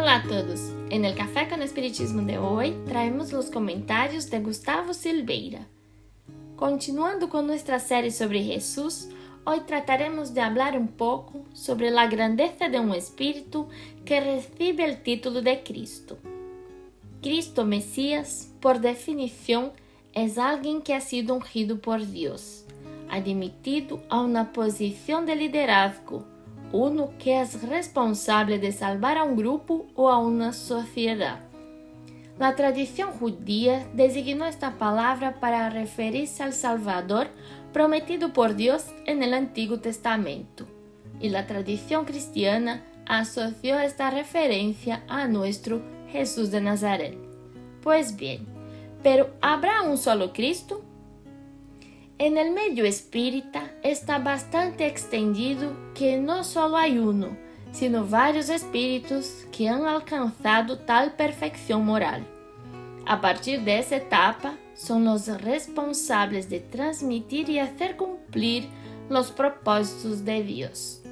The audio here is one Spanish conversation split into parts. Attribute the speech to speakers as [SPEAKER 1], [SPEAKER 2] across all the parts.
[SPEAKER 1] Hola a todos. En el Café con Espiritismo de hoy traemos los comentarios de Gustavo Silveira. Continuando con nuestra serie sobre Jesús, hoy trataremos de hablar un poco sobre la grandeza de un espíritu que recibe el título de Cristo. Cristo Mesías, por definición, es alguien que ha sido ungido por Dios, admitido a una posición de liderazgo, uno que es responsable de salvar a un grupo o a una sociedad. La tradición judía designó esta palabra para referirse al Salvador prometido por Dios en el Antiguo Testamento, y la tradición cristiana asoció esta referencia a nuestro Jesús de Nazaret. Pues bien, ¿pero habrá un solo Cristo? En el medio espírita está bastante extendido que no solo hay uno, sino varios espíritus que han alcanzado tal perfección moral. A partir de esa etapa, son los responsables de transmitir y hacer cumplir los propósitos de Dios.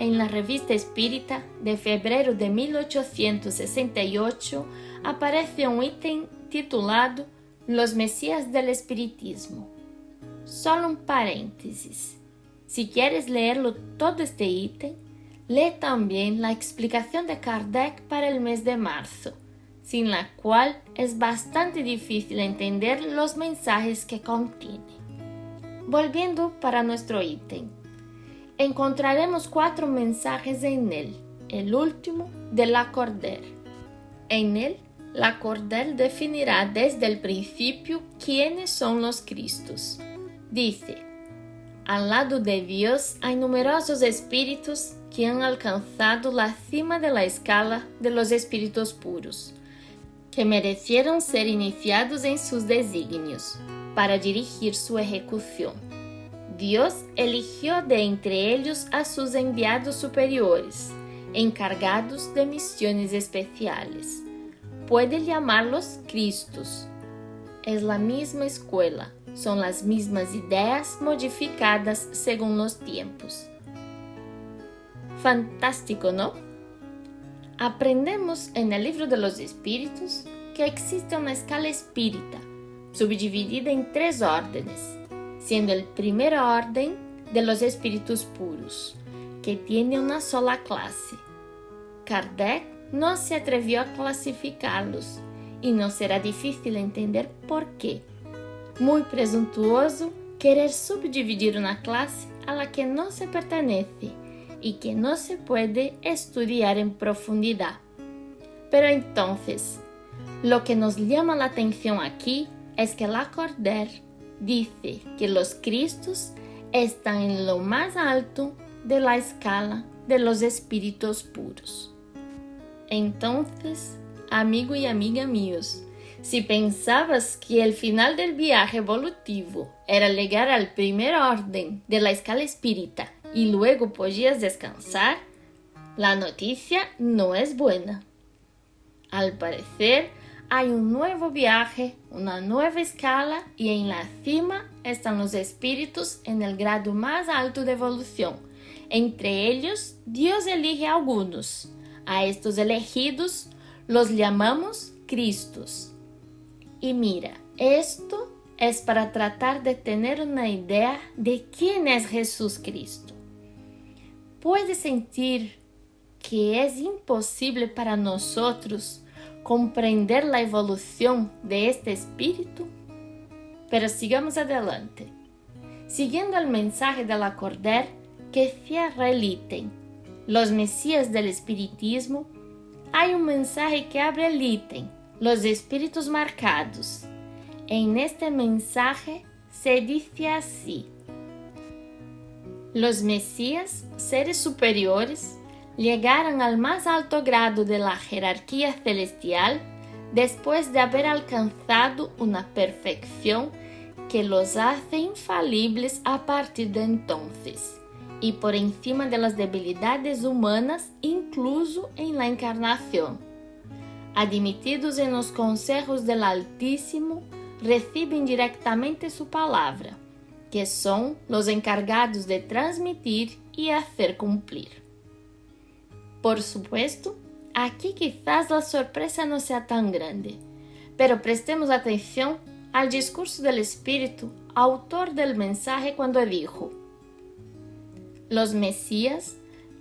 [SPEAKER 1] En la revista Espírita de febrero de 1868 aparece un ítem titulado Los Mesías del Espiritismo Solo un paréntesis. Si quieres leerlo todo este ítem, lee también la explicación de Kardec para el mes de marzo, sin la cual es bastante difícil entender los mensajes que contiene. Volviendo para nuestro ítem, encontraremos cuatro mensajes en él. El último de Lacordaire. En él, Lacordaire definirá desde el principio quiénes son los Cristos Dice, al lado de Dios hay numerosos espíritus que han alcanzado la cima de la escala de los espíritus puros, que merecieron ser iniciados en sus designios para dirigir su ejecución. Dios eligió de entre ellos a sus enviados superiores, encargados de misiones especiales. Puede llamarlos Cristos. Es la misma escuela São as mesmas ideias modificadas segundo os tempos. Fantástico, não? Aprendemos no Livro dos Espíritos que existe uma escala espírita, subdividida em três ordens, sendo a primeira ordem de los espíritos puros, que tem uma sola classe. Kardec não se atreveu a classificá-los e não será difícil entender por quê muy presuntuoso querer subdividir una clase a la que no se pertenece y que no se puede estudiar en profundidad. Pero entonces, lo que nos llama la atención aquí es que Lacordaire dice que los Cristos están en lo más alto de la escala de los espíritus puros. Entonces, amigo y amiga míos, si pensabas que el final del viaje evolutivo era llegar al primer orden de la escala espírita y luego podías descansar, la noticia no es buena. Al parecer, hay un nuevo viaje, una nueva escala y en la cima están los espíritus en el grado más alto de evolución. Entre ellos, Dios elige a algunos. A estos elegidos los llamamos Cristos. Y mira, esto es para tratar de tener una idea de quién es Jesús Cristo. ¿Puedes sentir que es imposible para nosotros comprender la evolución de este espíritu? Pero sigamos adelante. Siguiendo el mensaje de la que cierra el ítem, los Mesías del Espiritismo, hay un mensaje que abre el ítem los espíritus marcados. En este mensaje se dice así. Los Mesías, seres superiores, llegaron al más alto grado de la jerarquía celestial después de haber alcanzado una perfección que los hace infalibles a partir de entonces y por encima de las debilidades humanas, incluso en la encarnación admitidos en los consejos del Altísimo, reciben directamente su palabra, que son los encargados de transmitir y hacer cumplir. Por supuesto, Aquí quizás la sorpresa no sea tan grande, pero prestemos atención al discurso del Espíritu, autor del mensaje, cuando dijo, los Mesías,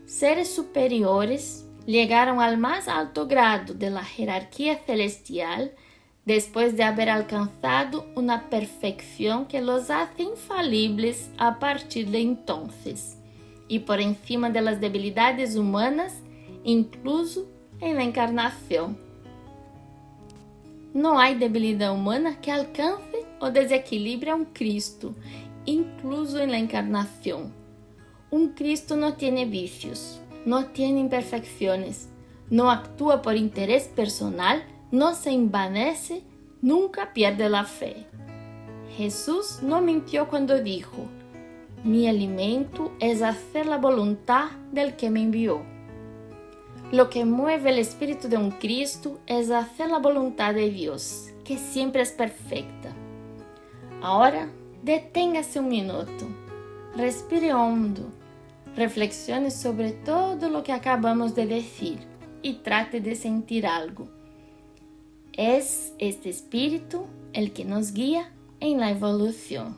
[SPEAKER 1] seres superiores, llegaron al más alto grado de la jerarquía celestial después de haber alcanzado una perfección que los hace infalibles a partir de entonces, y por encima de las debilidades humanas, incluso en la encarnación. No hay debilidad humana que alcance o desequilibre a un Cristo, incluso en la encarnación. Un Cristo no tiene vicios, no tiene imperfecciones, no actúa por interés personal, no se envanece, nunca pierde la fe. Jesús no mintió cuando dijo, mi alimento es hacer la voluntad del que me envió. Lo que mueve el espíritu de un Cristo es hacer la voluntad de Dios, que siempre es perfecta. Ahora, deténgase un minuto, respire hondo, reflexione sobre todo lo que acabamos de decir y trate de sentir algo. Es este espíritu el que nos guía en la evolución.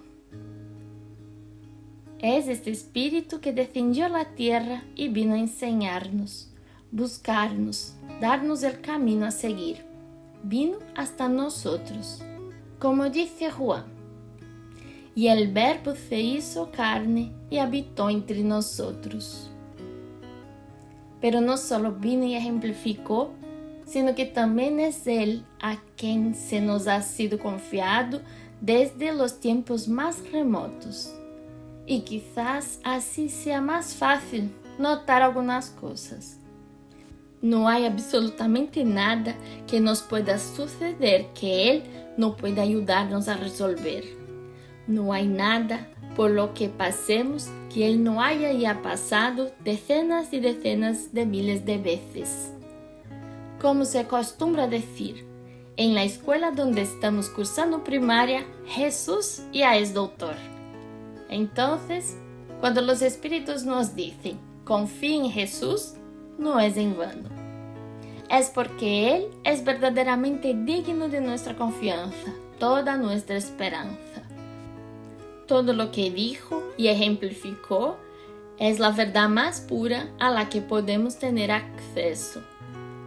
[SPEAKER 1] Es este espíritu que descendió a la tierra y vino a enseñarnos, buscarnos, darnos el camino a seguir. Vino hasta nosotros. Como dice Juan, e el Verbo se hizo carne e habitou entre nós outros. Pero não só vino e exemplificou, sino que também é Ele a quem se nos ha sido confiado desde os tempos mais remotos. E quizás assim seja mais fácil notar algumas coisas. Não há absolutamente nada que nos pueda suceder que Ele não pueda ajudarnos a resolver. No hay nada por lo que pasemos que Él no haya ya pasado decenas y decenas de miles de veces. Como se acostumbra decir, en la escuela donde estamos cursando primaria, Jesús ya es doctor. Entonces, cuando los espíritus nos dicen, confíe en Jesús, no es en vano. Es porque Él es verdaderamente digno de nuestra confianza, toda nuestra esperanza. Todo lo que dijo y ejemplificó es la verdad más pura a la que podemos tener acceso.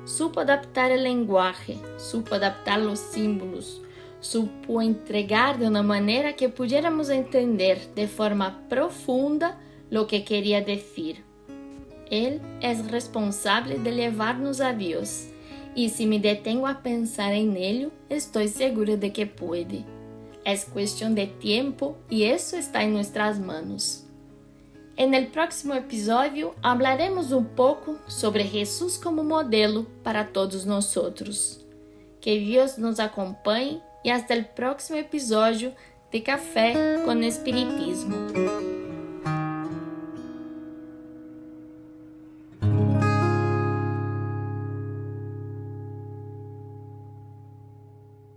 [SPEAKER 1] Supo adaptar el lenguaje, supo adaptar los símbolos, supo entregar de una manera que pudiéramos entender de forma profunda lo que quería decir. Él es responsable de llevarnos a Dios y si me detengo a pensar en ello, estoy seguro de que puede. Es cuestión de tiempo y eso está en nuestras manos. En el próximo episodio hablaremos un poco sobre Jesús como modelo para todos nosotros. Que Dios nos acompañe e hasta o próximo episódio de Café com Espiritismo.